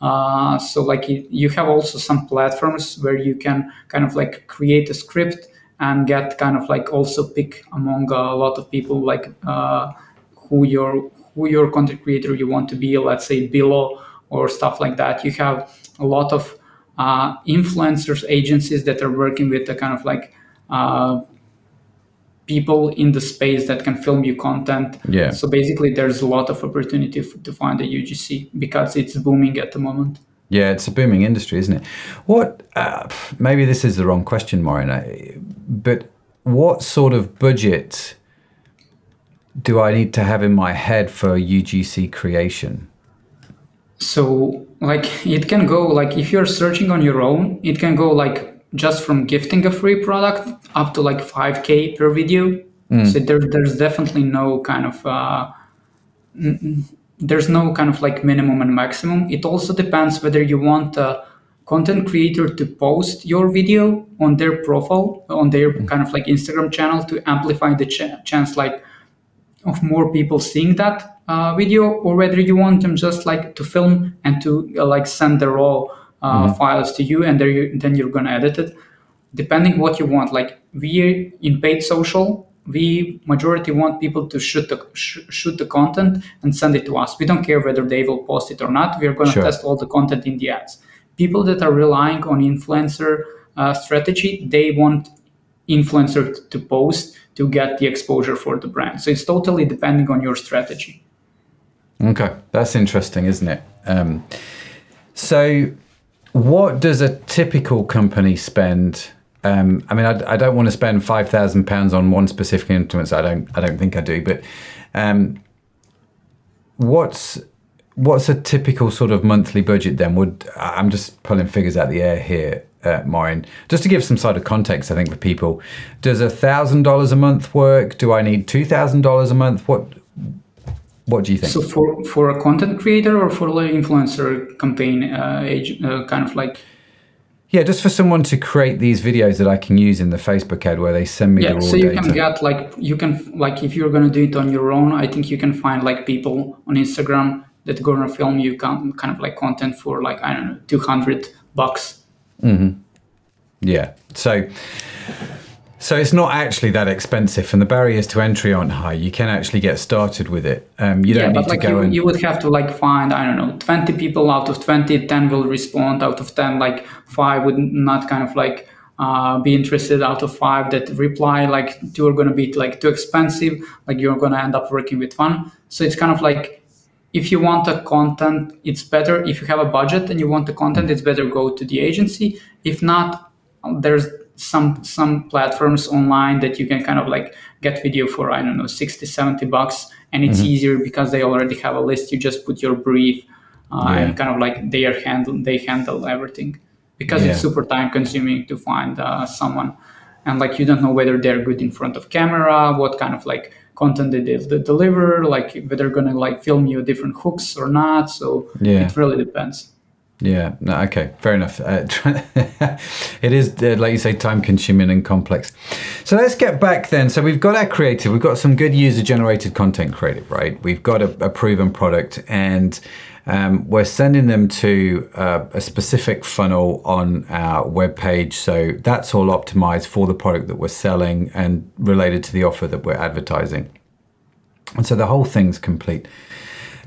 Uh, so like you have also some platforms where you can kind of like create a script and get kind of like also pick among a lot of people like uh, who your who your content creator you want to be. Let's say Billo or stuff like that. You have a lot of uh, influencers agencies that are working with the kind of like uh, people in the space that can film you content. Yeah. So basically, there's a lot of opportunity f- to find a UGC because it's booming at the moment. Yeah, it's a booming industry, isn't it? What? Uh, maybe this is the wrong question, Morina, but what sort of budget do I need to have in my head for UGC creation? So, like, it can go like if you're searching on your own, it can go like just from gifting a free product up to like 5k per video mm. so there, there's definitely no kind of uh, there's no kind of like minimum and maximum it also depends whether you want a content creator to post your video on their profile on their mm. kind of like instagram channel to amplify the ch- chance like of more people seeing that uh, video or whether you want them just like to film and to uh, like send the raw uh, files to you and you, then you're going to edit it. Depending what you want like we in paid social we majority want people to shoot the sh- shoot the content and send it to us. We don't care whether they will post it or not. We are going to Sure. test all the content in the ads. People that are relying on influencer uh, strategy they want influencer to post to get the exposure for the brand so it's totally depending on your strategy Okay, that's interesting, isn't it? Um, so, what does a typical company spend? Um, I mean, I, I don't want to spend five thousand pounds on one specific influencer. I don't. I don't think I do. But um, what's what's a typical sort of monthly budget then? Would I'm just pulling figures out the air here, uh, Marin. Just to give some sort of context, I think for people, does a thousand dollars a month work? Do I need two thousand dollars a month? What What do you think? so for for a content creator or for an influencer campaign uh, age, uh, kind of like Yeah, just for someone to create these videos that I can use in the Facebook ad where they send me the yeah raw so you data. can get like you can like if you're gonna do it on your own i think you can find like people on instagram that gonna film you con- kind of like content for like i don't know 200 bucks yeah. So so it's not actually that expensive and the barriers to entry aren't high. You can actually get started with it. Um, you don't need but to like go you, and you would have to like find i don't know 20 people out of 20 10 will respond out of 10 like 5 would not kind of like uh, be interested out of five that reply like two are going to be like too expensive like you're going to end up working with one so it's kind of like if you want a content it's better. If you have a budget and you want the content it's better go to the agency. If not there's some some platforms online that you can kind of like get video for i don't know 60 70 bucks and it's easier because they already have a list. You just put your brief uh, Yeah. and kind of like they are handle they handle everything because Yeah. it's super time consuming to find uh, someone. And like you don't know whether they're good in front of camera what kind of like content they de- they deliver like whether they're gonna like film you different hooks or not so Yeah. it really depends Yeah, no, okay, fair enough. Uh, it is, uh, like you say, time consuming and complex. So let's get back then. So we've got our creative, we've got some good user generated content creative, right? We've got a, a proven product and um, we're sending them to uh, a specific funnel on our webpage. So that's all optimized for the product that we're selling and related to the offer that we're advertising. And so the whole thing's complete.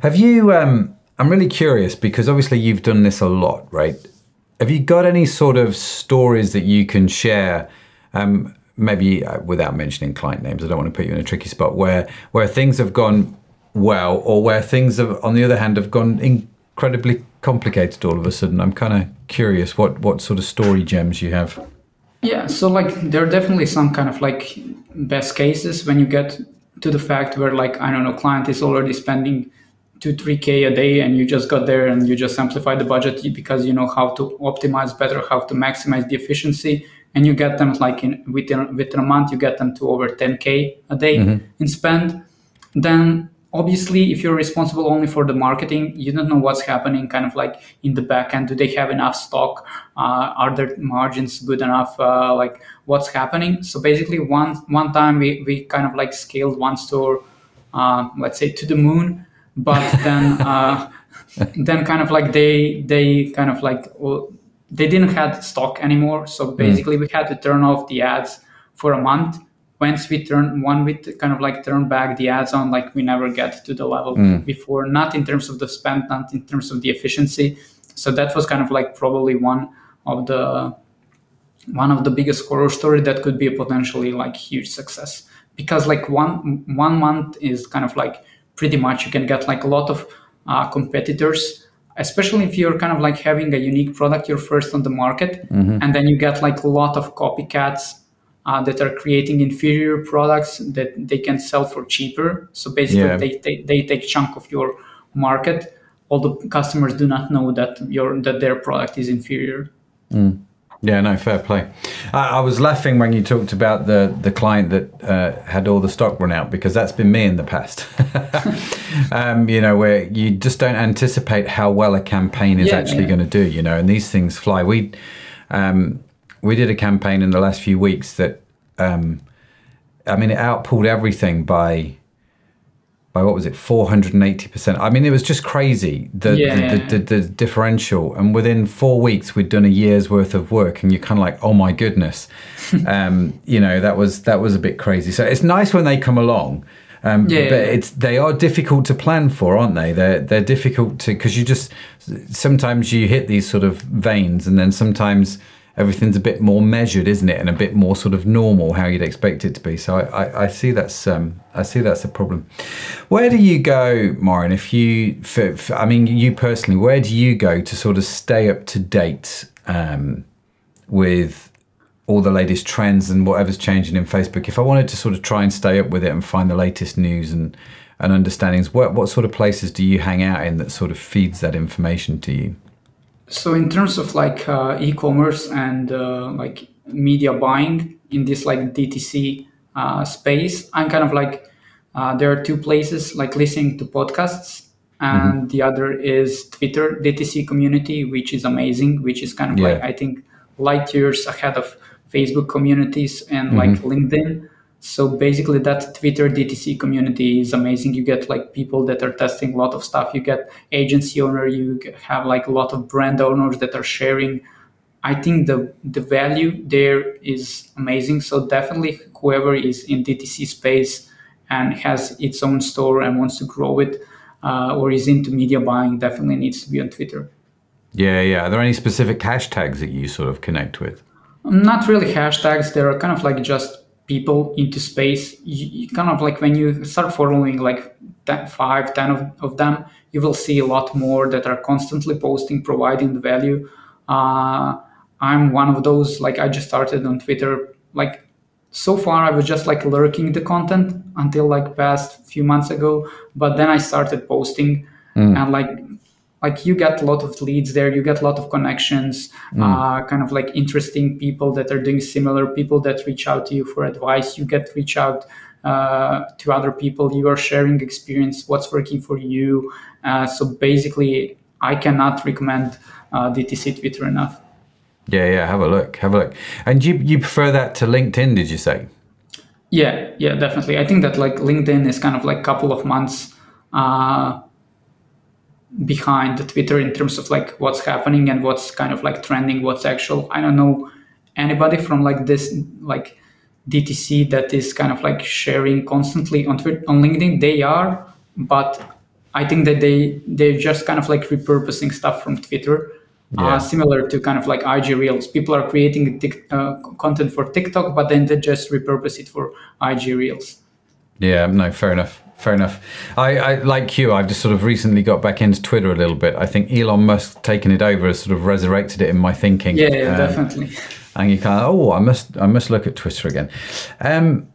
Have you? Um, I'm really curious because obviously you've done this a lot, right? Have you got any sort of stories that you can share? Um, maybe uh, without mentioning client names, I don't want to put you in a tricky spot where where things have gone well, or where things have, on the other hand, have gone incredibly complicated all of a sudden. I'm kind of curious what what sort of story gems you have. Yeah, so like there are definitely some kind of like best cases when you get to the fact where like I don't know, client is already spending two three k a day, and you just got there and you just amplify the budget because you know how to optimize better, how to maximize the efficiency, and you get them like in within within a month you get them to over ten k a day mm-hmm. in spend. Then obviously if you're responsible only for the marketing you don't know what's happening kind of like in the back end. Do they have enough stock? Uh, are their margins good enough? Uh, like what's happening? So basically one one time we, we kind of like scaled one store uh, let's say to the moon but then uh, then kind of like they they kind of like well, they didn't have stock anymore. So basically we had to turn off the ads for a month once we turn one we kind of like turn back the ads on like we never get to the level before not in terms of the spend not in terms of the efficiency. So that was kind of like probably one of the one of the biggest horror story that could be a potentially like huge success. Because like one one month is kind of like pretty much you can get like a lot of uh, competitors especially if you're kind of like having a unique product you're first on the market and then you get like a lot of copycats uh, that are creating inferior products that they can sell for cheaper so basically Yeah. they, they, they take chunk of your market all the customers do not know that your that their product is inferior Yeah, no, fair play. I, I was laughing when you talked about the the client that uh, had all the stock run out because that's been me in the past. um, you know, where you just don't anticipate how well a campaign is Yeah, actually yeah. going to do. You know, and these things fly. We um, we did a campaign in the last few weeks that, um, I mean, it outpulled everything by by what was it 480% i mean it was just crazy the, Yeah. the, the, the, the differential. And within four weeks we'd done a year's worth of work and you're kind of like oh my goodness. Um, you know that was that was a bit crazy. So it's nice when they come along um, Yeah. but it's they are difficult to plan for aren't they? They're they're difficult to because you just sometimes you hit these sort of veins and then sometimes everything's a bit more measured, isn't it, and a bit more sort of normal how you'd expect it to be. So I, I, I see that's um, I see that's a problem. Where do you go, Marin? If you, for, for, I mean, you personally, where do you go to sort of stay up to date um, with all the latest trends and whatever's changing in Facebook? If I wanted to sort of try and stay up with it and find the latest news and and understandings, what what sort of places do you hang out in that sort of feeds that information to you? So in terms of like uh, e-commerce and uh, like media buying in this like DTC uh, space, I'm kind of like uh, there are two places like listening to podcasts, and the other is Twitter DTC community, which is amazing, which is kind of like I think light years ahead of Facebook communities and like LinkedIn. So basically, that Twitter DTC community is amazing. You get like people that are testing a lot of stuff. You get agency owner. You have like a lot of brand owners that are sharing. I think the the value there is amazing. So definitely, whoever is in DTC space and has its own store and wants to grow it, uh, or is into media buying, definitely needs to be on Twitter. Yeah, yeah. Are there any specific hashtags that you sort of connect with? not really hashtags they are kind of like just people into space you, you kind of like when you start following like 10, 5 10 of, of them you will see a lot more that are constantly posting providing the value. Uh, i'm one of those like i just started on twitter like so far i was just like lurking the content until like past few months ago but then i started posting and like like you get a lot of leads there you get a lot of connections uh, kind of like interesting people that are doing similar people that reach out to you for advice you get reach out uh, to other people you are sharing experience what's working for you uh, so basically i cannot recommend uh, dtc twitter enough Yeah, yeah. Have a look. Have a look. And you you prefer that to LinkedIn? Did you say? Yeah, yeah, definitely. I think that like LinkedIn is kind of like couple of months uh, behind the Twitter in terms of like what's happening and what's kind of like trending, what's actual. I don't know anybody from like this like DTC that is kind of like sharing constantly on Twitter on LinkedIn. They are, but I think that they they're just kind of like repurposing stuff from Twitter. Yeah. Uh, similar to kind of like IG Reels. People are creating tic, uh, content for TikTok, but then they just repurpose it for IG Reels. Yeah, no, fair enough. Fair enough. I, I like you. I've just sort of recently got back into Twitter a little bit. I think Elon Musk taking it over has sort of resurrected it in my thinking. Yeah, yeah Um, definitely. and you kind of oh, I must I must look at Twitter again. Um,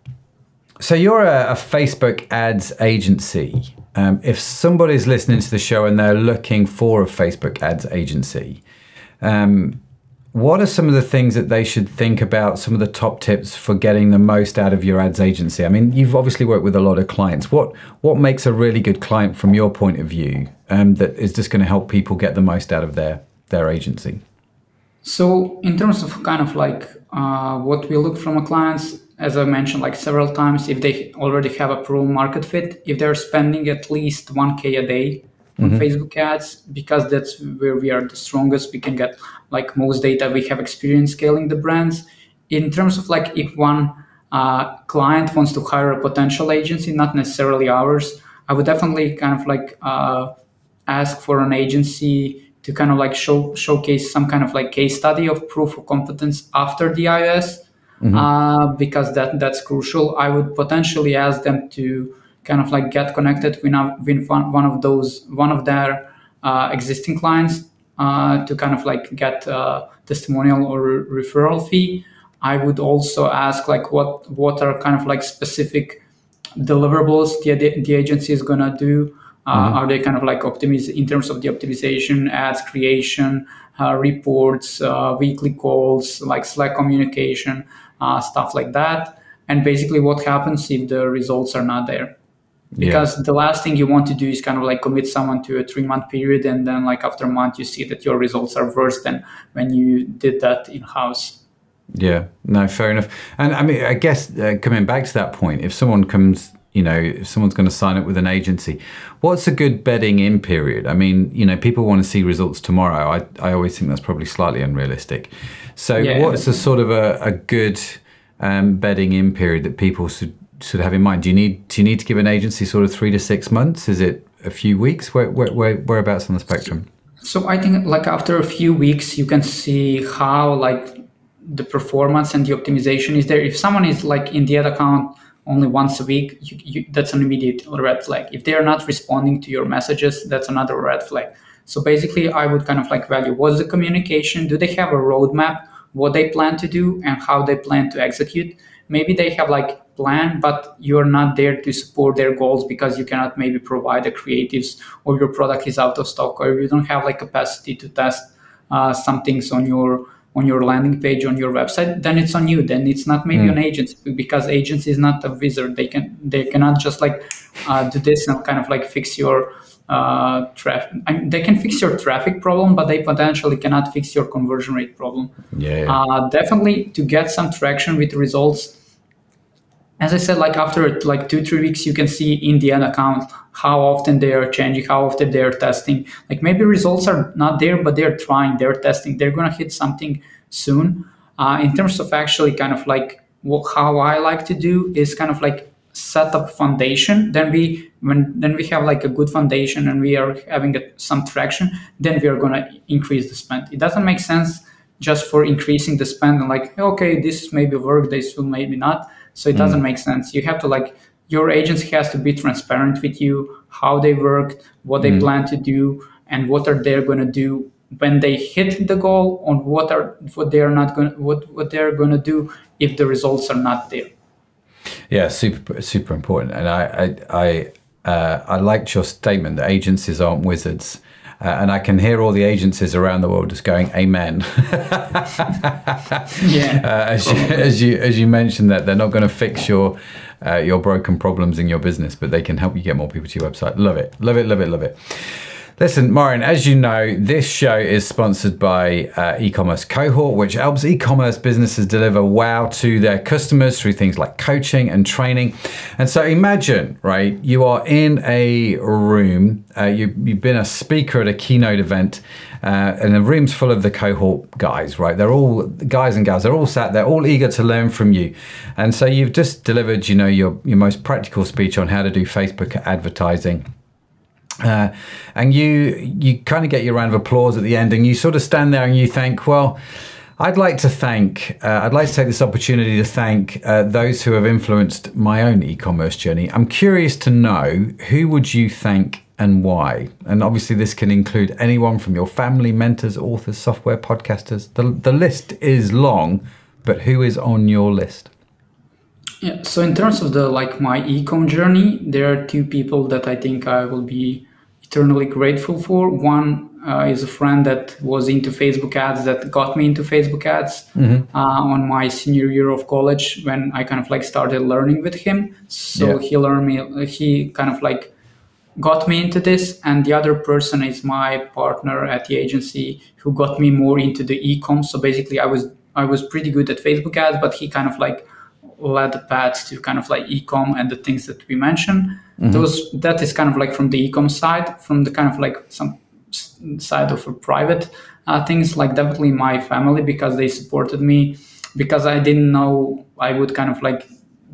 so you're a, a Facebook ads agency. Um, if somebody's listening to the show and they're looking for a Facebook ads agency, um, what are some of the things that they should think about? Some of the top tips for getting the most out of your ads agency. I mean, you've obviously worked with a lot of clients. What what makes a really good client from your point of view um, that is just going to help people get the most out of their their agency? So in terms of kind of like uh, what we look from our clients, as I mentioned like several times, if they already have a pro market fit, if they're spending at least 1k a day on Facebook ads, because that's where we are the strongest, we can get like most data. We have experience scaling the brands. In terms of like if one uh, client wants to hire a potential agency, not necessarily ours, I would definitely kind of like uh, ask for an agency to kind of like show showcase some kind of like case study of proof of competence after the iOS, uh, because that that's crucial. I would potentially ask them to kind of like get connected with, with one, one of those one of their uh, existing clients uh, to kind of like get uh, testimonial or re- referral fee. I would also ask like what what are kind of like specific deliverables the, the agency is gonna do. Uh, Are they kind of like optimize in terms of the optimization, ads creation, uh, reports, uh, weekly calls, like Slack communication, uh, stuff like that? And basically, what happens if the results are not there? Because the last thing you want to do is kind of like commit someone to a three month period, and then like after a month, you see that your results are worse than when you did that in house. Yeah, no, fair enough. And I mean, I guess uh, coming back to that point, if someone comes you know, if someone's going to sign up with an agency, what's a good bedding in period? I mean, you know, people want to see results tomorrow. I, I always think that's probably slightly unrealistic. So, Yeah, what's a sort of a, a good um, bedding in period that people should should have in mind? Do you need do you need to give an agency sort of three to six months? Is it a few weeks? Where, where, where whereabouts on the spectrum? So I think like after a few weeks, you can see how like the performance and the optimization is there. If someone is like in the ad account only once a week, you, you, that's an immediate red flag. If they are not responding to your messages, that's another red flag. So basically, I would kind of like value what's the communication? Do they have a roadmap? What they plan to do and how they plan to execute? Maybe they have like plan, but you're not there to support their goals because you cannot maybe provide the creatives or your product is out of stock or you don't have like capacity to test uh, some things on your on your landing page on your website then it's on you then it's not maybe Mm. an agency because agency is not a wizard they can they cannot just like uh, do this and kind of like fix your uh, traffic I mean, they can fix your traffic problem but they potentially cannot fix your conversion rate problem. Yeah. uh, definitely to get some traction with results. As i said like after like two three weeks you can see in the end account how often they are changing how often they are testing. Like maybe results are not there but they're trying they're testing. They're going to hit something soon. Uh, in terms of actually kind of like what, how i like to do is kind of like set up foundation. Then we when then we have like a good foundation and we are having a, some traction then we are going to increase the spend. It doesn't make sense just for increasing the spend and like okay this maybe work this will maybe not. So it hmm. doesn't make sense. You have to like your agency has to be transparent with you how they worked what they hmm. plan to do and what are they going to do when they hit the goal on what are what they are not going what what they're going to do if the results are not there. Yeah, super super important. And I I I, uh, I liked your statement that agencies aren't wizards. Uh, and I can hear all the agencies around the world just going, "Amen." yeah uh, as, you, as you as you mentioned that they're not going to fix your uh, your broken problems in your business, but they can help you get more people to your website. Love it, love it, love it, love it. Listen, Marin, as you know, this show is sponsored by uh, e-commerce cohort, which helps e-commerce businesses deliver wow to their customers through things like coaching and training. And so imagine, right, you are in a room, uh, you, you've been a speaker at a keynote event, uh, and the room's full of the cohort guys, right? They're all guys and gals. They're all sat there, all eager to learn from you. And so you've just delivered, you know, your your most practical speech on how to do Facebook advertising. Uh, and you you kind of get your round of applause at the end, and you sort of stand there and you think, well. I'd like to thank, uh, I'd like to take this opportunity to thank uh, those who have influenced my own e-commerce journey. I'm curious to know who would you thank and why? And obviously, this can include anyone from your family, mentors, authors, software, podcasters. The, the list is long, but who is on your list? Yeah. So in terms of the like my ecom journey, there are two people that I think I will be eternally grateful for. One uh, is a friend that was into Facebook ads that got me into Facebook ads uh, on my senior year of college when I kind of like started learning with him. So Yeah. he learned me. He kind of like got me into this and the other person is my partner at the agency who got me more into the e-com so basically i was i was pretty good at facebook ads but he kind of like led the path to kind of like e-com and the things that we mentioned. Those that is kind of like from the e-com side from the kind of like some side of a private uh, things like definitely my family because they supported me. Because i didn't know i would kind of like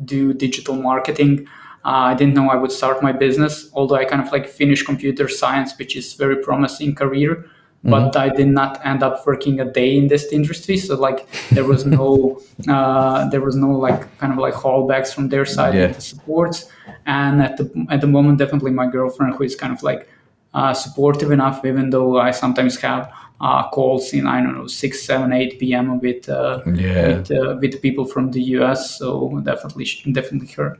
do digital marketing uh, I didn't know I would start my business, although I kind of like finished computer science, which is very promising career. But I did not end up working a day in this industry, so like there was no, uh, there was no like kind of like holdbacks from their side Yeah. the supports. And at the at the moment, definitely my girlfriend, who is kind of like uh, supportive enough, even though I sometimes have uh, calls in I don't know six, seven, eight p.m. with uh, Yeah. with uh, with people from the U.S. So definitely, definitely her.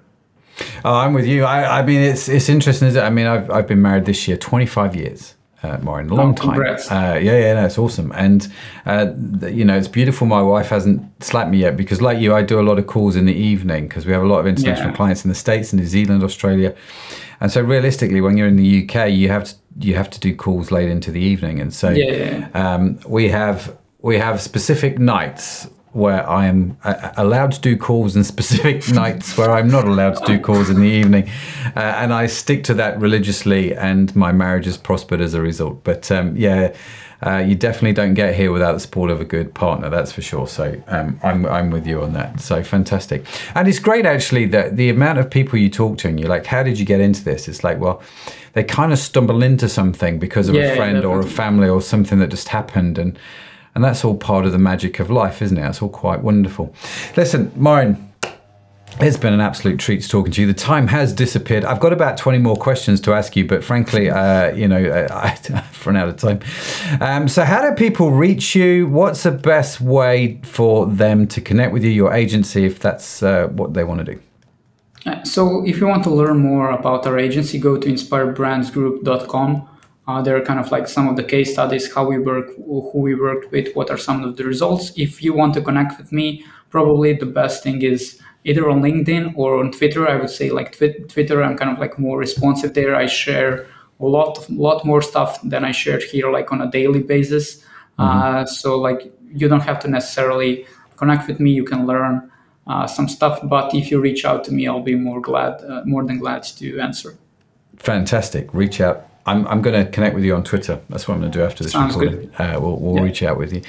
Oh, I'm with you. I, I mean, it's it's interesting, isn't it? I mean, I've, I've been married this year 25 years, uh, Marin, a long Oh, time. Uh, yeah, yeah, no, it's awesome. And, uh, you know, it's beautiful. My wife hasn't slapped me yet because, like you, I do a lot of calls in the evening because we have a lot of international Yeah. clients in the States, New Zealand, Australia. And so, realistically, when you're in the UK, you have to you have to do calls late into the evening. And so, Yeah, yeah, um, we have we have specific nights where I am uh, allowed to do calls and specific nights where I'm not allowed to do calls in the evening. Uh, and I stick to that religiously, and my marriage has prospered as a result. But um, yeah, uh, you definitely don't get here without the support of a good partner, that's for sure. So um, I'm, I'm with you on that. So fantastic. And it's great actually that the amount of people you talk to and you're like, how did you get into this? It's like, well, they kind of stumble into something because of yeah, a friend or a family or something that just happened. And and that's all part of the magic of life, isn't it? It's all quite wonderful. Listen, Marin, it's been an absolute treat talking to you. The time has disappeared. I've got about 20 more questions to ask you, but frankly, uh, you know, I, have run out of time. Um, so, how do people reach you? What's the best way for them to connect with you, your agency, if that's uh, what they want to do? Uh, so, if you want to learn more about our agency, go to inspirebrandsgroup.com. Uh, there are kind of like some of the case studies, how we work, who we worked with, what are some of the results. If you want to connect with me, probably the best thing is either on LinkedIn or on Twitter. I would say like twi- Twitter, I'm kind of like more responsive there. I share a lot, of, lot more stuff than I share here, like on a daily basis. Mm-hmm. Uh, so like you don't have to necessarily connect with me. You can learn uh, some stuff, but if you reach out to me, I'll be more glad, uh, more than glad to answer. Fantastic. Reach out I'm, I'm going to connect with you on Twitter. That's what I'm going to do after this Sounds recording. Uh, we'll we'll yeah. reach out with you.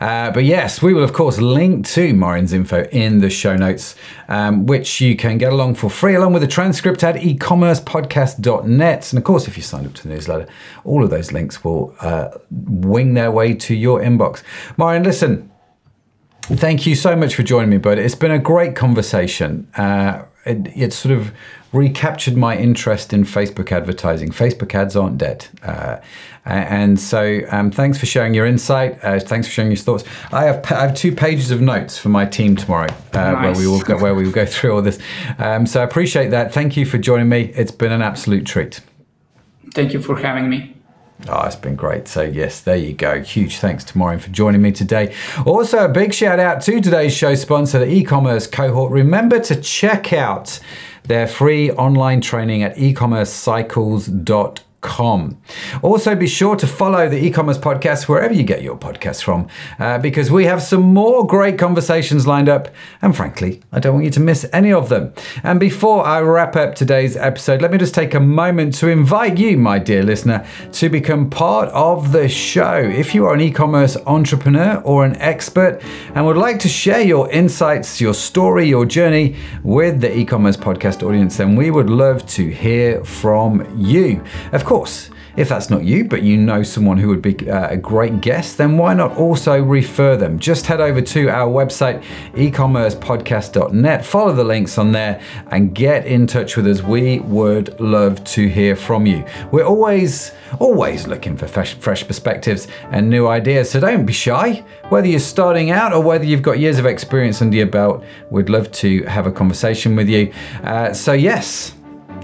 Uh, but yes, we will, of course, link to Marin's info in the show notes, um, which you can get along for free, along with a transcript at ecommercepodcast.net. And of course, if you sign up to the newsletter, all of those links will uh, wing their way to your inbox. Marin, listen, thank you so much for joining me, bud. It's been a great conversation. Uh, it, it's sort of recaptured my interest in Facebook advertising. Facebook ads aren't dead. Uh, and so, um, thanks for sharing your insight. Uh, thanks for sharing your thoughts. I have I have two pages of notes for my team tomorrow, uh, nice. where we will go where we will go through all this. Um, so I appreciate that. Thank you for joining me. It's been an absolute treat. Thank you for having me. Oh, it's been great. So, yes, there you go. Huge thanks to Marin for joining me today. Also, a big shout out to today's show sponsor, the e commerce cohort. Remember to check out their free online training at ecommercecycles.com Com. Also, be sure to follow the e-commerce podcast wherever you get your podcasts from, uh, because we have some more great conversations lined up, and frankly, I don't want you to miss any of them. And before I wrap up today's episode, let me just take a moment to invite you, my dear listener, to become part of the show. If you are an e-commerce entrepreneur or an expert and would like to share your insights, your story, your journey with the e-commerce podcast audience, then we would love to hear from you. Of course, if that's not you, but you know someone who would be uh, a great guest, then why not also refer them? Just head over to our website, ecommercepodcast.net, follow the links on there, and get in touch with us. We would love to hear from you. We're always, always looking for fresh, fresh perspectives and new ideas, so don't be shy. Whether you're starting out or whether you've got years of experience under your belt, we'd love to have a conversation with you. Uh, so, yes,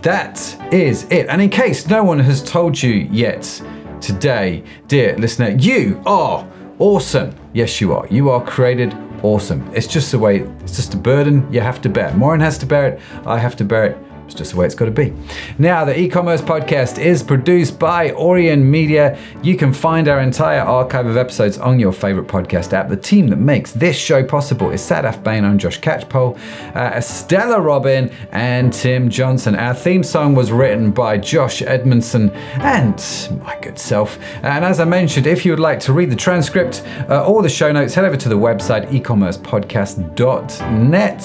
that is it. And in case no one has told you yet today, dear listener, you are awesome. Yes, you are. You are created awesome. It's just the way, it's just a burden you have to bear. Marin has to bear it. I have to bear it. It's just the way it's got to be. Now, the e commerce podcast is produced by Orion Media. You can find our entire archive of episodes on your favorite podcast app. The team that makes this show possible is Sadaf Bain and Josh Catchpole, uh, Stella Robin, and Tim Johnson. Our theme song was written by Josh Edmundson and my good self. And as I mentioned, if you would like to read the transcript uh, or the show notes, head over to the website ecommercepodcast.net,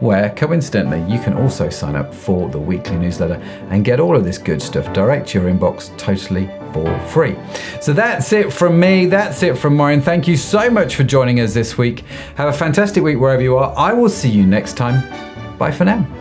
where coincidentally you can also sign up the weekly newsletter and get all of this good stuff direct to your inbox totally for free. So that's it from me. That's it from Marin. Thank you so much for joining us this week. Have a fantastic week wherever you are. I will see you next time. Bye for now.